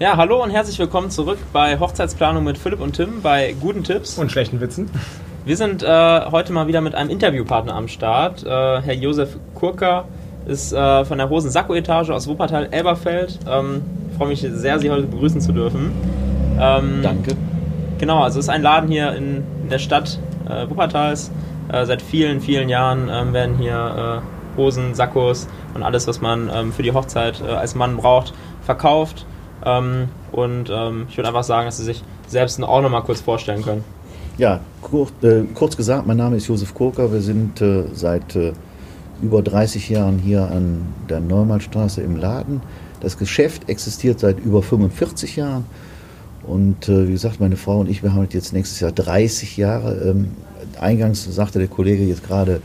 Ja, hallo und herzlich willkommen zurück bei Hochzeitsplanung mit Philipp und Tim bei guten Tipps. Und schlechten Witzen. Wir sind äh, heute mal wieder mit einem Interviewpartner am Start. Äh, Herr Josef Kurka ist äh, von der Hosen-Sakko-Etage aus Wuppertal-Elberfeld. Ähm, ich freue mich sehr, Sie heute begrüßen zu dürfen. Ähm, Danke. Genau, also es ist ein Laden hier in, in der Stadt äh, Wuppertals. Äh, seit vielen, vielen Jahren ähm, werden hier äh, Hosen, Sakkos und alles, was man ähm, für die Hochzeit als Mann braucht, verkauft. Ähm, und ähm, ich würde einfach sagen, dass Sie sich selbst auch noch mal kurz vorstellen können. Ja, kurz, äh, kurz gesagt, mein Name ist Josef Kurka. Wir sind äh, seit äh, über 30 Jahren hier an der Neumannstraße im Laden. Das Geschäft existiert seit über 45 Jahren. Und äh, wie gesagt, meine Frau und ich, wir haben jetzt nächstes Jahr 30 Jahre. Ähm, eingangs sagte der Kollege jetzt gerade,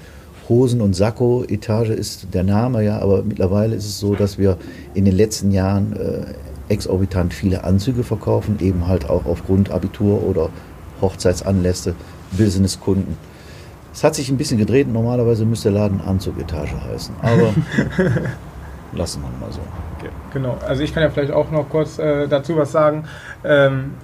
Hosen- und Sakko-Etage ist der Name, ja, aber mittlerweile ist es so, dass wir in den letzten Jahren äh, exorbitant viele Anzüge verkaufen, eben halt auch aufgrund Abitur oder Hochzeitsanlässe, Businesskunden. Es hat sich ein bisschen gedreht, normalerweise müsste der Laden Anzugetage heißen, aber lassen wir mal so. Genau, also ich kann ja vielleicht auch noch kurz äh, dazu was sagen. Ähm,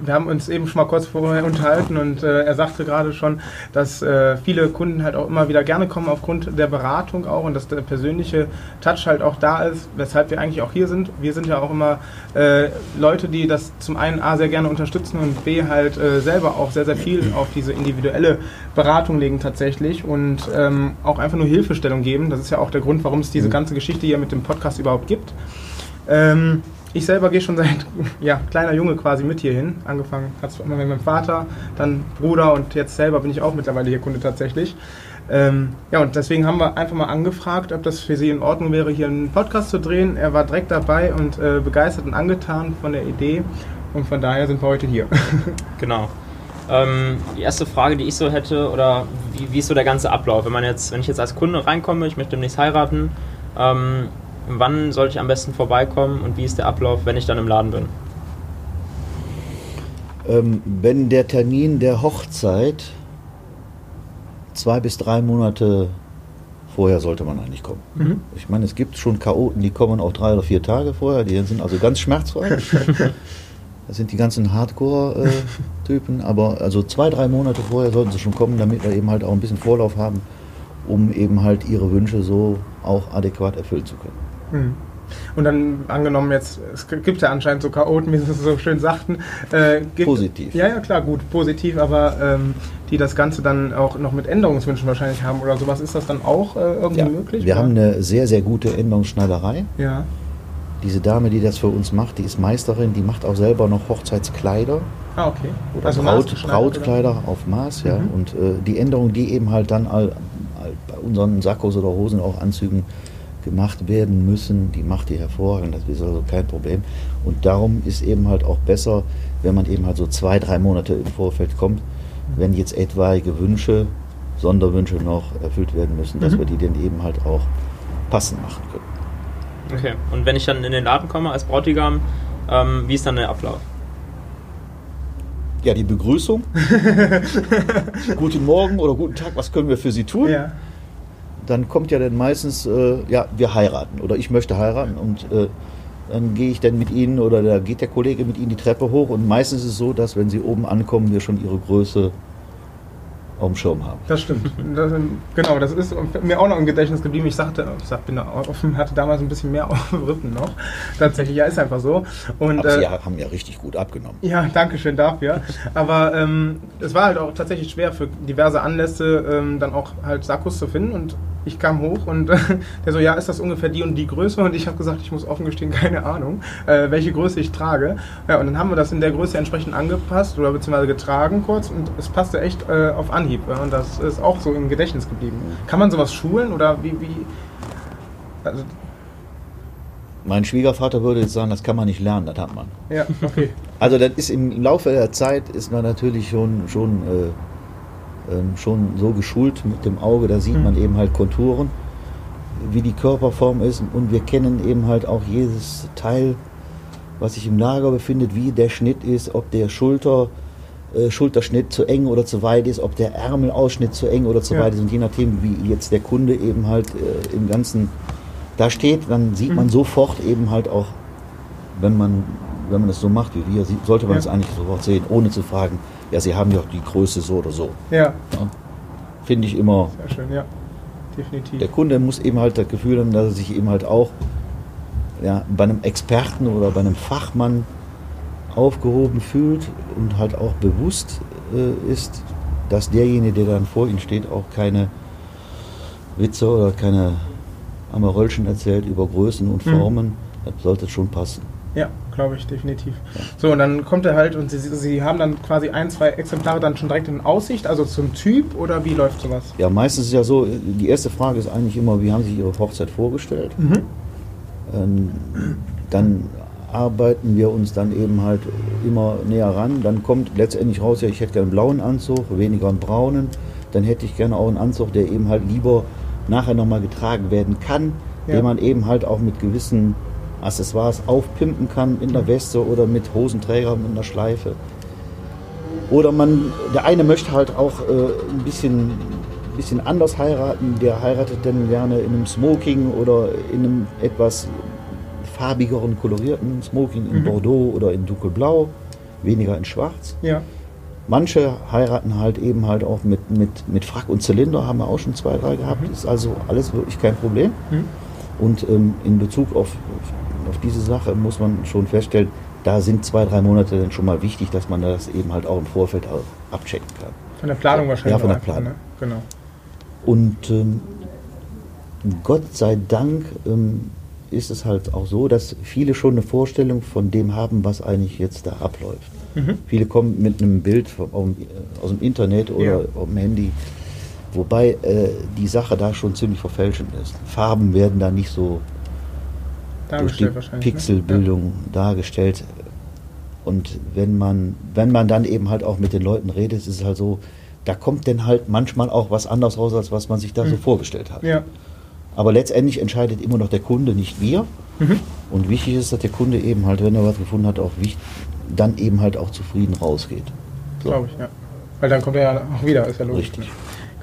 wir haben uns eben schon mal kurz vorher unterhalten und äh, er sagte gerade schon, dass äh, viele Kunden halt auch immer wieder gerne kommen aufgrund der Beratung auch und dass der persönliche Touch halt auch da ist, weshalb wir eigentlich auch hier sind. Wir sind ja auch immer äh, Leute, die das zum einen A sehr gerne unterstützen und B halt äh, selber auch sehr, sehr viel auf diese individuelle Beratung legen tatsächlich und ähm, auch einfach nur Hilfestellung geben. Das ist ja auch der Grund, warum es diese mhm. ganze Geschichte hier mit dem Podcast überhaupt gibt. Ähm, ich selber gehe schon seit ja, kleiner Junge quasi mit hierhin. Angefangen hat es immer mit meinem Vater, dann Bruder und jetzt selber bin ich auch mittlerweile hier Kunde tatsächlich. Ähm, ja, und deswegen haben wir einfach mal angefragt, ob das für Sie in Ordnung wäre, hier einen Podcast zu drehen. Er war direkt dabei und äh, begeistert und angetan von der Idee. Und von daher sind wir heute hier. genau. Ähm, die erste Frage, die ich so hätte, oder wie, wie, ist so der ganze Ablauf? Wenn man jetzt, wenn ich jetzt als Kunde reinkomme, ich möchte demnächst heiraten, ähm, wann sollte ich am besten vorbeikommen und wie ist der Ablauf, wenn ich dann im Laden bin? Ähm, wenn der Termin der Hochzeit zwei bis drei Monate vorher sollte man eigentlich kommen. Mhm. Ich meine, es gibt schon Chaoten, die kommen auch drei oder vier Tage vorher, die sind also ganz schmerzfrei. das sind die ganzen Hardcore-Typen, aber also zwei, drei Monate vorher sollten sie schon kommen, damit wir eben halt auch ein bisschen Vorlauf haben, um eben halt ihre Wünsche so auch adäquat erfüllen zu können. Mhm. Und dann angenommen jetzt, es gibt ja anscheinend so Chaoten, wie Sie so schön sagten. Äh, gibt, positiv. Ja, ja, klar, gut, positiv, aber ähm, die das Ganze dann auch noch mit Änderungswünschen wahrscheinlich haben oder sowas, ist das dann auch äh, irgendwie ja, möglich? Wir oder? haben eine sehr, sehr gute Änderungsschneiderei. Ja. Diese Dame, die das für uns macht, die ist Meisterin, die macht auch selber noch Hochzeitskleider. Ah, okay. Oder also Braut, Brautkleider oder? auf Maß, ja. Mhm. Und äh, die Änderung, die eben halt dann all, all bei unseren Sakkos oder Hosen, auch Anzügen gemacht werden müssen, die macht die hervorragend, das ist also kein Problem. Und darum ist eben halt auch besser, wenn man eben halt so zwei, drei Monate im Vorfeld kommt, wenn jetzt etwaige Wünsche, Sonderwünsche noch erfüllt werden müssen, dass mhm. wir die dann eben halt auch passend machen können. Okay, und wenn ich dann in den Laden komme als Bräutigam, ähm, wie ist dann der Ablauf? Ja, die Begrüßung. guten Morgen oder guten Tag, was können wir für Sie tun? Ja dann kommt ja dann meistens, äh, ja, wir heiraten oder ich möchte heiraten und äh, dann gehe ich dann mit Ihnen oder da geht der Kollege mit Ihnen die Treppe hoch und meistens ist es so, dass wenn Sie oben ankommen, wir schon Ihre Größe auf dem Schirm haben. Das stimmt. Das, genau, das ist mir auch noch im Gedächtnis geblieben. Ich sagte, ich sag, bin offen, hatte damals ein bisschen mehr auf dem Rippen noch. Tatsächlich, ja, ist einfach so. Und, Aber Sie äh, haben ja richtig gut abgenommen. Ja, danke schön dafür. Aber ähm, es war halt auch tatsächlich schwer für diverse Anlässe ähm, dann auch halt Sakkos zu finden und ich kam hoch und äh, der so, ja, ist das ungefähr die und die Größe? Und ich habe gesagt, ich muss offen gestehen, keine Ahnung, äh, welche Größe ich trage. Ja, und dann haben wir das in der Größe entsprechend angepasst oder beziehungsweise getragen kurz und es passte echt äh, auf Anhieb. Ja, und das ist auch so im Gedächtnis geblieben. Kann man sowas schulen oder wie, wie also mein Schwiegervater würde jetzt sagen, das kann man nicht lernen, das hat man. Ja, okay. Also das ist im Laufe der Zeit ist man natürlich schon, schon äh, ähm, schon so geschult mit dem Auge, da sieht mhm. man eben halt Konturen, wie die Körperform ist und wir kennen eben halt auch jedes Teil, was sich im Lager befindet, wie der Schnitt ist, ob der Schulter, äh, Schulterschnitt zu eng oder zu weit ist, ob der Ärmelausschnitt zu eng oder zu ja. weit ist und je nachdem, wie jetzt der Kunde eben halt äh, im Ganzen da steht, dann sieht mhm. man sofort eben halt auch, wenn man wenn man es so macht wie wir, sollte man Ja. es eigentlich sofort sehen, ohne zu fragen, ja, sie haben ja die Größe so oder so. Ja, Finde ich immer, sehr schön, ja. Definitiv. der Kunde muss eben halt das Gefühl haben, dass er sich eben halt auch ja, bei einem Experten oder bei einem Fachmann aufgehoben fühlt und halt auch bewusst äh, ist, dass derjenige, der dann vor ihm steht, auch keine Witze oder keine Amaröllchen erzählt über Größen und Mhm. Formen. Das sollte schon passen. Ja, glaube ich, definitiv. So, und dann kommt er halt und Sie, Sie haben dann quasi ein, zwei Exemplare dann schon direkt in Aussicht, also zum Typ oder wie läuft sowas? Ja, meistens ist ja so, die erste Frage ist eigentlich immer, wie haben Sie Ihre Hochzeit vorgestellt? Mhm. Ähm, dann arbeiten wir uns dann eben halt immer näher ran. Dann kommt letztendlich raus, ja, ich hätte gerne einen blauen Anzug, weniger einen braunen. Dann hätte ich gerne auch einen Anzug, der eben halt lieber nachher nochmal getragen werden kann, Ja. den man eben halt auch mit gewissen Accessoires aufpimpen kann in der Weste oder mit Hosenträger mit einer Schleife. Oder man, der eine möchte halt auch äh, ein bisschen, bisschen anders heiraten, der heiratet dann gerne in einem Smoking oder in einem etwas farbigeren, kolorierten Smoking in Mhm. Bordeaux oder in dunkelblau, weniger in schwarz. Ja, Manche heiraten halt eben halt auch mit, mit, mit Frack und Zylinder, haben wir auch schon zwei, drei gehabt. Mhm. Ist also alles wirklich kein Problem. Mhm. Und ähm, in Bezug auf, auf diese Sache muss man schon feststellen, da sind zwei, drei Monate dann schon mal wichtig, dass man das eben halt auch im Vorfeld auch abchecken kann. von der Planung wahrscheinlich. Ja, von der Planung. Ne? Genau. Und ähm, Gott sei Dank ähm, ist es halt auch so, dass viele schon eine Vorstellung von dem haben, was eigentlich jetzt da abläuft. Mhm. Viele kommen mit einem Bild vom, aus dem- Internet oder Ja. dem Handy, wobei äh, die Sache da schon ziemlich verfälschend ist. Farben werden da nicht so durch die Dargestellt wahrscheinlich. ne? Pixelbildung dargestellt. Und wenn man, wenn man dann eben halt auch mit den Leuten redet, ist es halt so, da kommt dann halt manchmal auch was anderes raus, als was man sich da so Mhm. vorgestellt hat. Ja. Aber letztendlich entscheidet immer noch der Kunde, nicht wir. Mhm. Und wichtig ist, dass der Kunde eben halt, wenn er was gefunden hat, auch dann eben halt auch zufrieden rausgeht. So. Glaube ich, ja. Weil dann kommt er ja auch wieder, ist ja logisch. Richtig. Ne?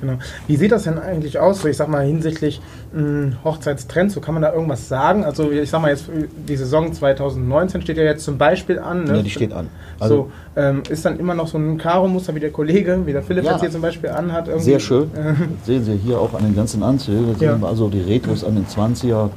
Genau. Wie sieht das denn eigentlich aus, so ich sag mal hinsichtlich mh, Hochzeitstrends? So kann man da irgendwas sagen? Also ich sag mal jetzt, die Saison 2019 steht ja jetzt zum Beispiel an. Ne? Ja, die steht an. so, ähm, ist dann immer noch so ein Karo-Muster wie der Kollege, wie der Philipp Ja. jetzt hier zum Beispiel anhat? irgendwie? Sehr schön. Äh, Sehen Sie hier auch an den ganzen Anzügen. Ja. also die Retros an den 20er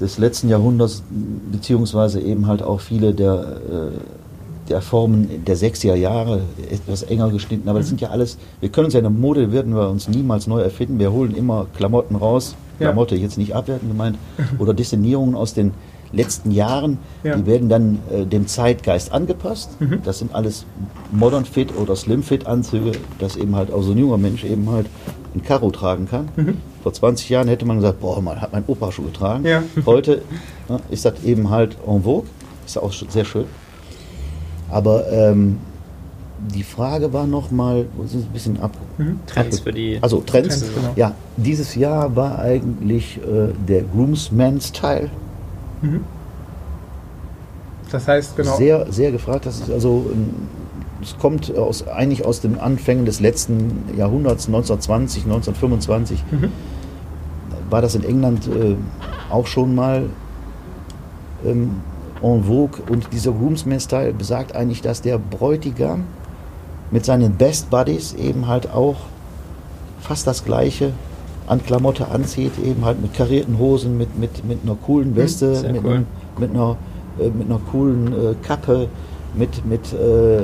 des letzten Jahrhunderts, beziehungsweise eben halt auch viele der, äh, der Formen der 60er Jahre, etwas enger geschnitten. Aber das sind ja alles, wir können uns ja in der Mode, werden wir uns niemals neu erfinden. Wir holen immer Klamotten raus, Ja. Klamotte jetzt nicht abwertend gemeint, oder Designierungen aus den letzten Jahren, Ja. die werden dann äh, dem Zeitgeist angepasst. Mhm. Das sind alles Modern Fit oder Slim Fit Anzüge, dass eben halt auch so ein junger Mensch eben halt ein Karo tragen kann. Mhm. Vor 20 Jahren hätte man gesagt, boah, man hat mein Opa schon getragen. Ja. Heute ne, ist das eben halt en vogue, ist auch sehr schön. Aber ähm, die Frage war noch mal, wo sind Sie ein bisschen ab? mhm. Trends für die. Also Trends. Trends, genau. Ja, dieses Jahr war eigentlich äh, der Groomsman-Style Mhm. Das heißt, genau. sehr, sehr gefragt. Das ist also, ähm, es kommt aus, eigentlich aus den Anfängen des letzten Jahrhunderts, 1920, 1925, Mhm. war das in England äh, auch schon mal ähm, en vogue. Und dieser Groomsman-Style besagt eigentlich, dass der Bräutigam mit seinen Best Buddies eben halt auch fast das Gleiche an Klamotte anzieht, eben halt mit karierten Hosen, mit, mit, mit einer coolen Weste, sehr mit, cool. einem, mit, einer, äh, mit einer coolen äh, Kappe, mit, mit, äh,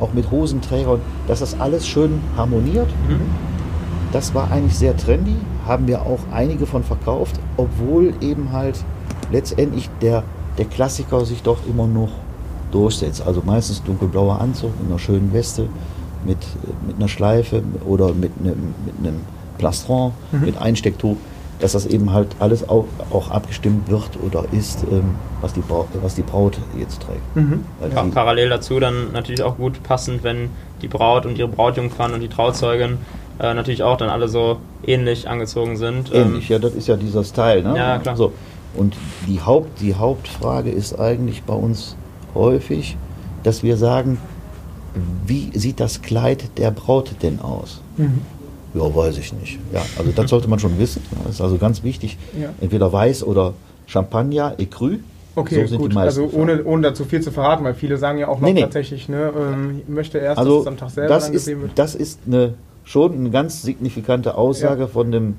auch mit Hosenträgern, dass das alles schön harmoniert. Mhm. Das war eigentlich sehr trendy, haben wir auch einige von verkauft, obwohl eben halt letztendlich der, der Klassiker sich doch immer noch durchsetzt. Also meistens dunkelblauer Anzug mit einer schönen Weste, mit, mit einer Schleife oder mit einem, mit einem Plastron, Mhm. mit Einstecktuch, dass das eben halt alles auch, auch abgestimmt wird oder ist, ähm, was, die Braut, was die Braut jetzt trägt. Mhm. Die- parallel dazu dann natürlich auch gut passend, wenn die Braut und ihre Brautjungfern und die Trauzeugin äh, natürlich auch dann alle so ähnlich angezogen sind. Ähm, Ähnlich, ja, das ist ja dieser Style. Ne? Ja, klar. So. Und die, Haupt, die Hauptfrage ist eigentlich bei uns häufig, dass wir sagen, wie sieht das Kleid der Braut denn aus? Mhm. Ja, weiß ich nicht. Ja, also das sollte man schon wissen. Das ist also ganz wichtig. Ja. Entweder weiß oder Champagner, Ecru. Okay, so gut. Also ohne, ohne dazu viel zu verraten, weil viele sagen ja auch noch Nee, nee. tatsächlich, ne, ähm, möchte erst, dass Also es am Tag selber das ist, wird. das ist eine, schon eine ganz signifikante Aussage Ja. von dem,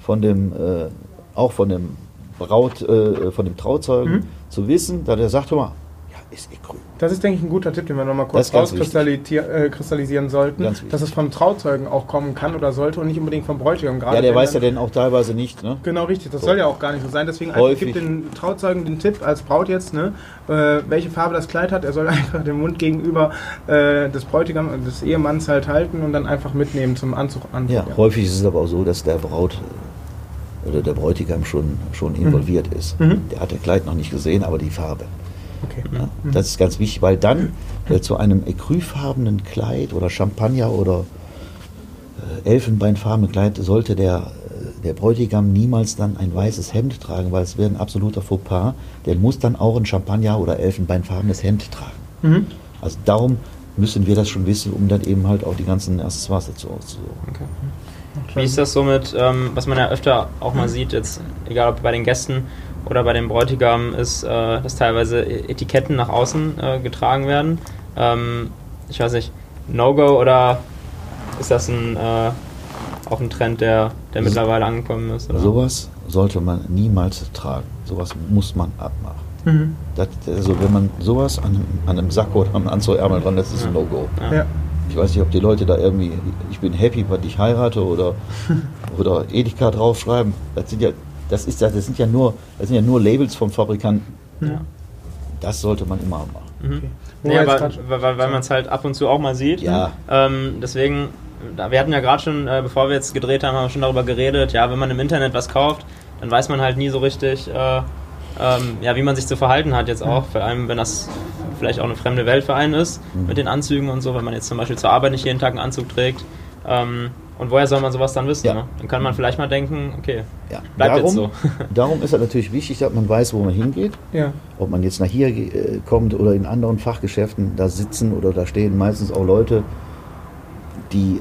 von dem äh, auch von dem Braut, äh, von dem Trauzeugen, Mhm. zu wissen, dass er sagt, hör mal, ja, ist eh grün. Das ist, denke ich, ein guter Tipp, den wir nochmal kurz rauskristallisieren äh, kristallisieren sollten, dass es vom Trauzeugen auch kommen kann oder sollte und nicht unbedingt vom Bräutigam. Gerade Ja, der weiß ja dann- denn auch teilweise nicht, ne? Genau, richtig. Das So. soll ja auch gar nicht so sein. Deswegen einfach Häufig. gibt den Trauzeugen den Tipp als Braut jetzt, ne, äh, welche Farbe das Kleid hat. Er soll einfach den Mund gegenüber äh, des Bräutigams, des Ehemanns halt halten und dann einfach mitnehmen zum Anzug an. Ja, häufig ist es aber auch so, dass der Braut oder der Bräutigam schon, schon involviert ist. Mhm. Der hat das Kleid noch nicht gesehen, aber die Farbe. Okay. Ja, Das ist ganz wichtig, weil dann äh, zu einem ecrüfarbenen Kleid oder Champagner oder äh, elfenbeinfarbenen Kleid sollte der, äh, der Bräutigam niemals dann ein weißes Hemd tragen, weil es wäre ein absoluter Fauxpas. Der muss dann auch ein Champagner oder elfenbeinfarbenes Hemd tragen. Mhm. Also darum müssen wir das schon wissen, um dann eben halt auch die ganzen Accessoires dazu auszusuchen. Okay. Wie ist das so mit, ähm, was man ja öfter auch mal sieht, jetzt egal ob bei den Gästen oder bei den Bräutigamen, ist, äh, dass teilweise E- Etiketten nach außen äh, getragen werden. Ähm, ich weiß nicht, No-Go oder ist das ein, äh, auch ein Trend, der, der Also- mittlerweile angekommen ist? Oder? Sowas sollte man niemals tragen. Sowas muss man abmachen. Mhm. Das, also wenn man sowas an, einem- an einem Sack oder am Anzugärmel dran, das ist ein Ja. No-Go. Ja. Ja. Ich weiß nicht, ob die Leute da irgendwie, ich bin happy, weil ich heirate oder, oder Edeka draufschreiben. Das sind ja, das ist ja, das sind ja nur, das sind ja nur Labels vom Fabrikanten. Ja. Das sollte man immer machen. Mhm. Wo Nee, aber, weil, weil, weil man es halt ab und zu auch mal sieht. Ja. Ähm, deswegen, da, wir hatten ja gerade schon, äh, bevor wir jetzt gedreht haben, haben wir schon darüber geredet, ja, wenn man im Internet was kauft, dann weiß man halt nie so richtig, äh, ähm, ja, wie man sich zu verhalten hat jetzt auch, vor allem wenn das vielleicht auch eine fremde Welt für einen ist, Mhm. mit den Anzügen und so, wenn man jetzt zum Beispiel zur Arbeit nicht jeden Tag einen Anzug trägt. Ähm, und woher soll man sowas dann wissen? Ja. Ne? Dann kann man vielleicht mal denken, okay, Ja. Bleibt darum, jetzt so. darum ist es natürlich wichtig, dass man weiß, wo man hingeht. Ja. Ob man jetzt nach hier äh, kommt oder in anderen Fachgeschäften, da sitzen oder da stehen meistens auch Leute, die,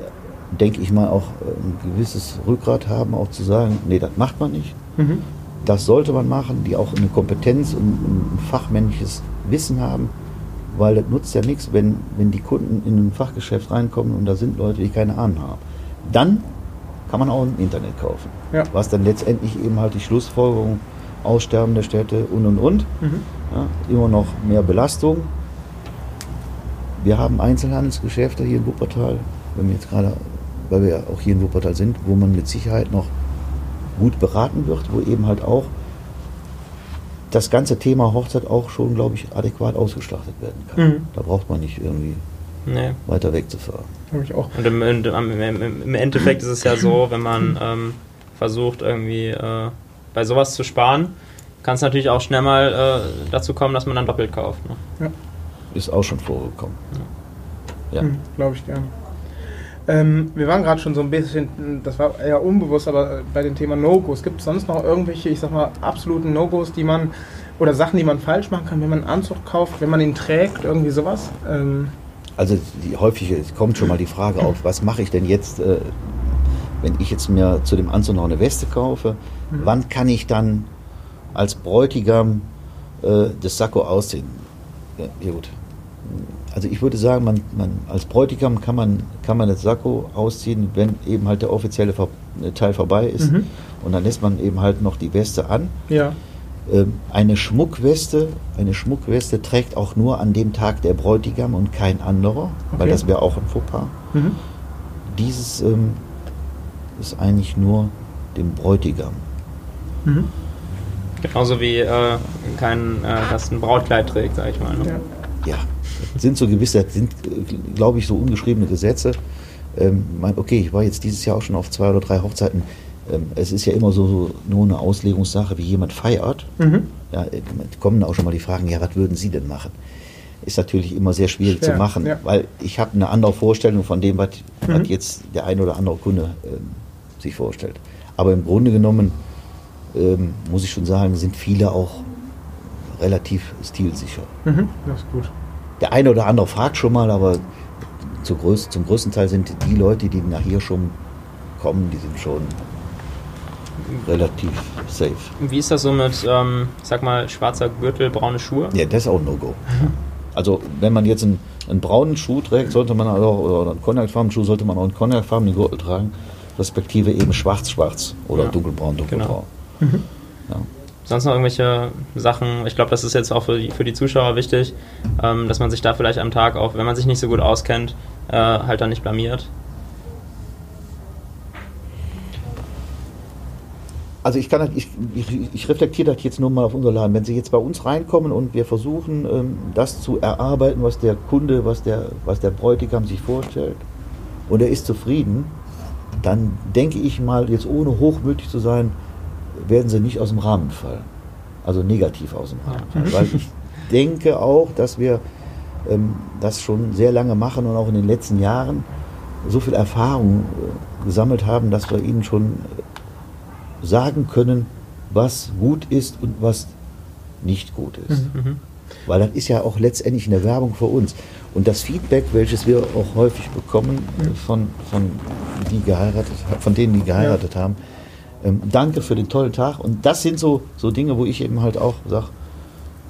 denke ich mal, auch äh, ein gewisses Rückgrat haben, auch zu sagen, nee, das macht man nicht. Mhm. Das sollte man machen, die auch eine Kompetenz und ein fachmännisches Wissen haben, weil das nutzt ja nichts, wenn, wenn die Kunden in ein Fachgeschäft reinkommen und da sind Leute, die keine Ahnung haben. Dann kann man auch im Internet kaufen. Ja. Was dann letztendlich eben halt die Schlussfolgerung Aussterben der Städte und und und. Mhm. Ja, immer noch mehr Belastung. Wir haben Einzelhandelsgeschäfte hier in Wuppertal, wenn wir jetzt gerade, weil wir ja auch hier in Wuppertal sind, wo man mit Sicherheit noch gut beraten wird, wo eben halt auch das ganze Thema Hochzeit auch schon, glaube ich, adäquat ausgestattet werden kann. Mhm. Da braucht man nicht irgendwie nee. weiter wegzufahren. Habe ich auch. Und im, im, im, Endeffekt ist es ja so, wenn man ähm, versucht, irgendwie äh, bei sowas zu sparen, kann es natürlich auch schnell mal äh, dazu kommen, dass man dann doppelt kauft. Ne? Ist auch schon vorgekommen. Ja. Mhm, Glaube ich gerne. Ähm, wir waren gerade schon so ein bisschen, das war eher unbewusst, aber bei dem Thema No-Gos. Gibt es sonst noch irgendwelche, ich sag mal, absoluten No-Gos, die man, oder Sachen, die man falsch machen kann, wenn man einen Anzug kauft, wenn man ihn trägt, irgendwie sowas? Ähm, Also die, häufig kommt schon mal die Frage auf, was mache ich denn jetzt, äh, wenn ich jetzt mir zu dem Anzug noch eine Weste kaufe? Mhm. Wann kann ich dann als Bräutigam äh, das Sakko ausziehen? Ja, ja gut. Also ich würde sagen, man, man als Bräutigam kann man, kann man das Sakko ausziehen, wenn eben halt der offizielle Ver Teil vorbei ist. Mhm. Und dann lässt man eben halt noch die Weste an. ja. Ähm, Eine Schmuckweste, eine Schmuckweste trägt auch nur an dem Tag der Bräutigam und kein anderer, weil Okay. das wäre auch ein Fauxpas. Mhm. Dieses ähm, ist eigentlich nur dem Bräutigam. Mhm. Genauso wie äh, kein, äh, das ein Brautkleid trägt, sag ich mal. Ne? Ja. Ja, sind so gewisse, sind, glaube ich, so ungeschriebene Gesetze. Ähm, okay, ich war jetzt dieses Jahr auch schon auf zwei oder drei Hochzeiten. Ähm, es ist ja immer so, so nur eine Auslegungssache, wie jemand feiert. Mhm. Ja, äh, kommen auch schon mal die Fragen, ja, was würden Sie denn machen? Ist natürlich immer sehr schwierig Schwer, zu machen, ja. weil ich habe eine andere Vorstellung von dem, was, Mhm. was jetzt der ein oder andere Kunde ähm, sich vorstellt. Aber im Grunde genommen, ähm, muss ich schon sagen, sind viele auch relativ stilsicher. Mhm. Das ist gut. Der eine oder andere fragt schon mal, aber zu größ, zum größten Teil sind die Leute, die nach hier schon kommen, die sind schon relativ safe. Wie ist das so mit, ähm, sag mal, schwarzer Gürtel, braune Schuhe? Ja, das ist auch No-Go. Also wenn man jetzt einen, einen braunen Schuh trägt, sollte man auch, oder einen cognacfarbenen Schuh, sollte man auch einen cognacfarbenen Gürtel tragen, respektive eben schwarz-schwarz oder Ja, dunkelbraun, dunkelbraun. Ja. Sonst noch irgendwelche Sachen? Ich glaube, das ist jetzt auch für die, für die Zuschauer wichtig, ähm, dass man sich da vielleicht am Tag auch, wenn man sich nicht so gut auskennt, äh, halt dann nicht blamiert. Also ich kann ich, ich reflektiere das jetzt nur mal auf unser Laden. Wenn Sie jetzt bei uns reinkommen und wir versuchen, ähm, das zu erarbeiten, was der Kunde, was der, was der Bräutigam sich vorstellt, und er ist zufrieden, dann denke ich mal, jetzt ohne hochmütig zu sein, werden Sie nicht aus dem Rahmen fallen. Also negativ aus dem Rahmen fallen. Weil ich denke auch, dass wir ähm, das schon sehr lange machen und auch in den letzten Jahren so viel Erfahrung äh, gesammelt haben, dass wir Ihnen schon äh, sagen können, was gut ist und was nicht gut ist. Mhm. Weil das ist ja auch letztendlich eine Werbung für uns. Und das Feedback, welches wir auch häufig bekommen äh, von, von, die geheiratet, von denen, die geheiratet haben, ähm, danke für den tollen Tag. Und das sind so, so Dinge, wo ich eben halt auch sage,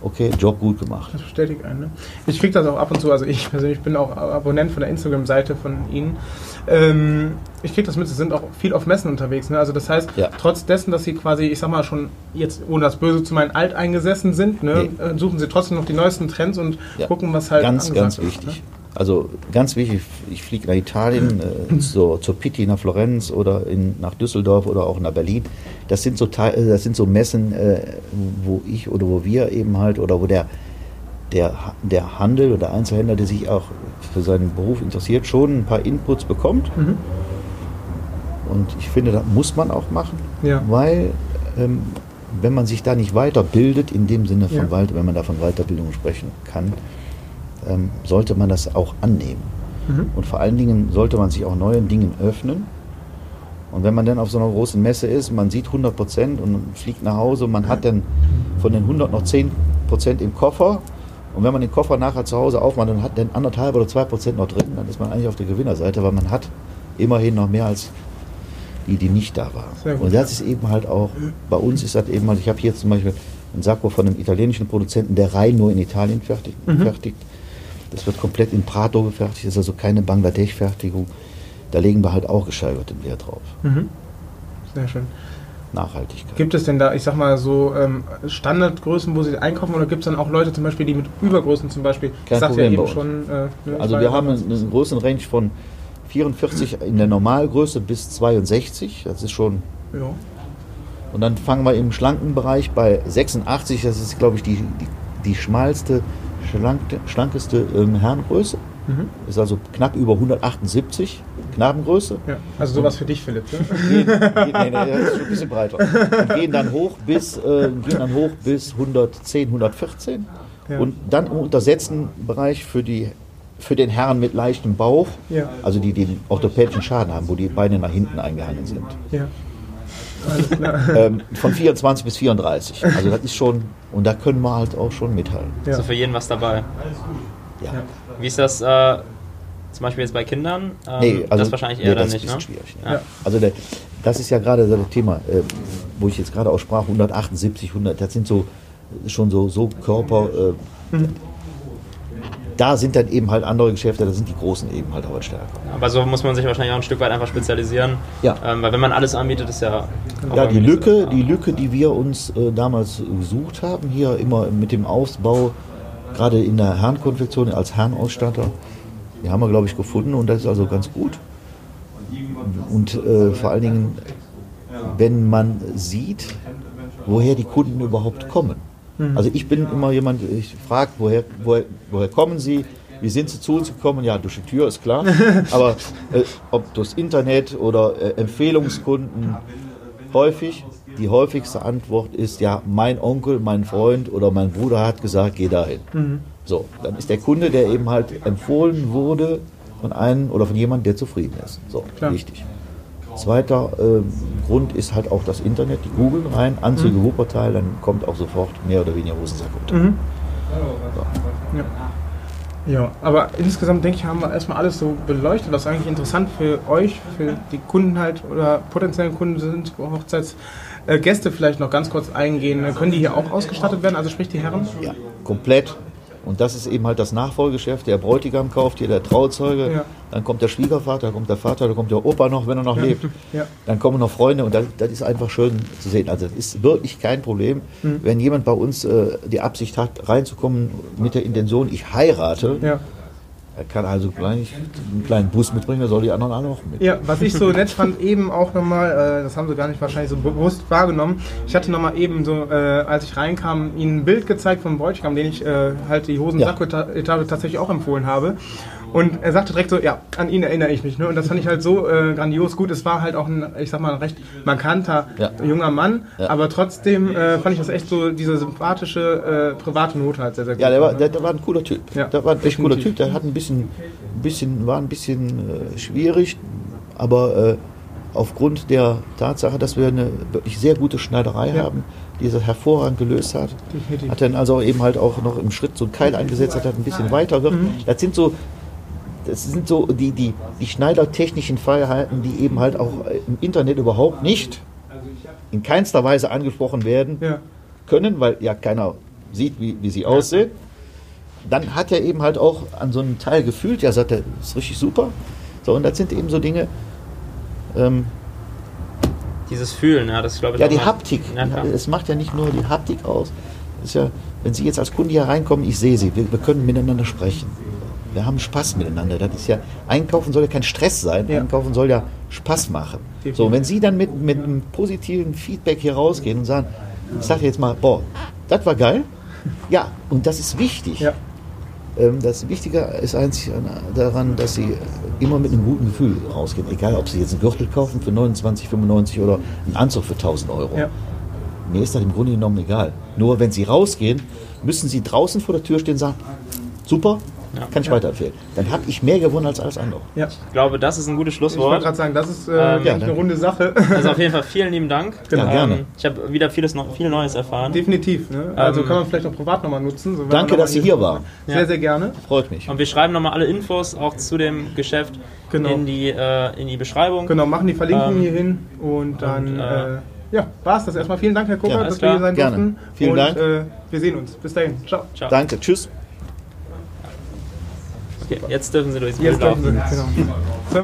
okay, Job gut gemacht. Das bestätigt einen. Ne? Ich kriege das auch ab und zu, also ich persönlich bin auch Abonnent von der Instagram-Seite von Ihnen. Ähm, ich kriege das mit, Sie sind auch viel auf Messen unterwegs. Ne? Also das heißt, Ja. trotz dessen, dass Sie quasi, ich sag mal schon jetzt, ohne das Böse zu meinen, alteingesessen sind, ne, Nee. äh, suchen Sie trotzdem noch die neuesten Trends und Ja. gucken, was halt ganz, angesagt ganz ist, wichtig. Ne? Also ganz wichtig, ich fliege nach Italien, äh, zur, zur Pitti nach Florenz oder in, nach Düsseldorf oder auch nach Berlin. Das sind so, äh, das sind so Messen, äh, wo ich oder wo wir eben halt oder wo der, der, der Handel oder Einzelhändler, der sich auch für seinen Beruf interessiert, schon ein paar Inputs bekommt. Mhm. Und ich finde, das muss man auch machen, Ja. weil ähm, wenn man sich da nicht weiterbildet, in dem Sinne von Ja. Weit- wenn man da von Weiterbildung sprechen kann, ähm, sollte man das auch annehmen. Mhm. Und vor allen Dingen sollte man sich auch neuen Dingen öffnen. Und wenn man dann auf so einer großen Messe ist, man sieht 100 Prozent und fliegt nach Hause, man hat dann von den 100 noch 10 Prozent im Koffer. Und wenn man den Koffer nachher zu Hause aufmacht, dann hat dann anderthalb oder zwei Prozent noch drin, dann ist man eigentlich auf der Gewinnerseite, weil man hat immerhin noch mehr als die, die nicht da waren. Und das ist eben halt auch, bei uns ist das eben halt, ich habe hier zum Beispiel einen Sakko von einem italienischen Produzenten, der rein nur in Italien fertigt. Mhm. fertigt. Das wird komplett in Prato gefertigt, ist also keine Bangladesch-Fertigung. Da legen wir halt auch gesteigerten Wert drauf. Mhm. Sehr schön. Nachhaltigkeit. Gibt es denn da, ich sag mal, so ähm, Standardgrößen, wo Sie einkaufen oder gibt es dann auch Leute zum Beispiel, die mit Übergrößen zum Beispiel, Kein ich sagte ja Problem eben schon, äh, ne, Also wir haben einen, einen großen Range von 44 in der Normalgröße bis 62. Das ist schon. Ja. Und dann fangen wir im schlanken Bereich bei 86. Das ist, glaube ich, die, die, die schmalste, schlankte, schlankeste ähm, Herrengröße. Mhm. Ist also knapp über 178 Knabengröße. ja. Also sowas für dich, Philipp. Ne? Gehen, gehen, nee, nee, ist schon ein bisschen breiter. Und gehen dann hoch bis, äh, gehen dann hoch bis 110, 114. Ja. Und dann im untersetzten Bereich für, die, für den Herrn mit leichtem Bauch, Ja. also die den orthopädischen Schaden haben, wo die Beine nach hinten eingehangen sind. ja. Alles. Ähm, von 24 bis 34. Also das ist schon, und da können wir halt auch schon mithalten. Ja. Also für jeden was dabei. Ja. Ja. Wie ist das äh, zum Beispiel jetzt bei Kindern? Ähm, Nee, also das wahrscheinlich nee, eher dann das nicht, ist ne? schwierig. Ja. Ja. Also der, das ist ja gerade so das Thema, äh, wo ich jetzt gerade auch sprach, 178, 100, das sind so schon so, so Körper. Äh, Mhm. Da sind dann eben halt andere Geschäfte, da sind die Großen eben halt auch stärker. Aber so muss man sich wahrscheinlich auch ein Stück weit einfach spezialisieren. Ja. Ähm, weil wenn man alles anbietet, ist ja. auch Ja, die Lücke, so- die Lücke, die wir uns äh, damals gesucht haben, hier immer mit dem Ausbau, gerade in der Herrenkonfektion als Herrenausstatter, die haben wir, glaube ich, gefunden und das ist also ganz gut. Und äh, vor allen Dingen, wenn man sieht, woher die Kunden überhaupt kommen. Also ich bin immer jemand, ich frage, woher, woher, woher kommen sie? Wie sind sie zu uns gekommen? Ja, durch die Tür ist klar. Aber äh, ob durchs Internet oder äh, Empfehlungskunden, häufig, die häufigste Antwort ist, ja, mein Onkel, mein Freund oder mein Bruder hat gesagt, geh dahin. So, dann ist der Kunde, der eben halt empfohlen wurde von einem oder von jemandem, der zufrieden ist. So, Klar. wichtig. Zweiter ähm, Grund ist halt auch das Internet, die googeln rein, Anzüge Wuppertal, dann kommt auch sofort mehr oder weniger Hosensack unter. Mhm. Ja. Ja, aber insgesamt denke ich, haben wir erstmal alles so beleuchtet, was eigentlich interessant für euch, für die Kunden halt oder potenziellen Kunden sind, Hochzeitsgäste vielleicht noch ganz kurz eingehen. Können die hier auch ausgestattet werden, also sprich die Herren? Ja, komplett. Und das ist eben halt das Nachfolgegeschäft. Der Bräutigam kauft hier, der Trauzeuge. Ja. Dann kommt der Schwiegervater, dann kommt der Vater, dann kommt der Opa noch, wenn er noch lebt. Ja. Dann kommen noch Freunde und das, das ist einfach schön zu sehen. Also das ist wirklich kein Problem, Mhm. wenn jemand bei uns äh, die Absicht hat, reinzukommen mit der Intention, ich heirate. Ja. Er kann also gleich einen kleinen Bus mitbringen, da soll die anderen alle noch mit. Ja, was ich so nett fand, eben auch nochmal, äh, das haben sie gar nicht wahrscheinlich so bewusst wahrgenommen. Ich hatte nochmal eben so, äh, als ich reinkam, ihnen ein Bild gezeigt vom Bräutigam, den ich äh, halt die Hosen-Sakko-Etage tatsächlich auch empfohlen habe. Und er sagte direkt so, ja, an ihn erinnere ich mich. Ne? Und das fand ich halt so äh, grandios gut. Es war halt auch ein, ich sag mal, ein recht markanter Ja. junger Mann, Ja. aber trotzdem äh, fand ich das echt so, diese sympathische äh, private Note halt sehr, sehr gut. Ja, der war, ne? der, der war ein cooler Typ. Ja, der war ein echt cooler. Typ. Der hat ein bisschen, bisschen war ein bisschen äh, schwierig, aber äh, aufgrund der Tatsache, dass wir eine wirklich sehr gute Schneiderei Ja. haben, die das hervorragend gelöst hat, hat dann also eben halt auch noch im Schritt so einen Keil eingesetzt, hat hat ein bisschen weiter. Mhm. Das sind so das sind so die, die, die schneidertechnischen Freiheiten, die eben halt auch im Internet überhaupt nicht in keinster Weise angesprochen werden Ja. können, weil ja keiner sieht, wie, wie sie aussehen. Dann hat er eben halt auch an so einem Teil gefühlt, ja, sagt er, das ist richtig super. So, und das sind eben so Dinge, ähm, Dieses Fühlen, ja, das glaube ich ja, die Haptik. Ja, es macht ja nicht nur die Haptik aus. Ist ja, wenn Sie jetzt als Kunde hier reinkommen, ich sehe Sie, wir, wir können miteinander sprechen. Wir haben Spaß miteinander. Das ist ja, Einkaufen soll ja kein Stress sein. Ja. Einkaufen soll ja Spaß machen. Definitiv. So, wenn Sie dann mit, mit einem positiven Feedback hier rausgehen und sagen, ich sage jetzt mal, boah, das war geil. Ja, und das ist wichtig. Ja. Ähm, Das Wichtige ist einzig daran, dass Sie immer mit einem guten Gefühl rausgehen. Egal, ob Sie jetzt einen Gürtel kaufen für 29,95 oder einen Anzug für 1000 Euro. Ja. Mir ist das im Grunde genommen egal. Nur wenn Sie rausgehen, müssen Sie draußen vor der Tür stehen und sagen, super, Ja. kann ich weiterempfehlen. Dann habe ich mehr gewonnen als alles andere. ja. Ich glaube, das ist ein gutes Ich wollte Schlusswort. gerade sagen, das ist äh, Ähm, eine runde Sache. Also auf jeden Fall vielen lieben Dank. Genau. Ja, gerne. Ähm, ich habe wieder vieles noch, viel Neues erfahren. Definitiv. Ne? Also Ähm, kann man vielleicht auch privat nochmal nutzen. So, Danke, dass Sie hier waren. Sehr, Ja. sehr gerne. Freut mich. Und wir schreiben nochmal alle Infos auch zu dem Geschäft Genau. in, die, äh, in die Beschreibung. Genau, machen die Verlinkungen Ähm, hier hin und dann und, äh, äh, ja, war es das erstmal. Vielen Dank, Herr Kocher, Ja, dass alles wir hier klar. sein Gerne. durften. Vielen und, Dank. Äh, wir sehen uns. Bis dahin. Ciao. Ciao. Danke, tschüss. Okay, jetzt dürfen Sie durchs Bild laufen.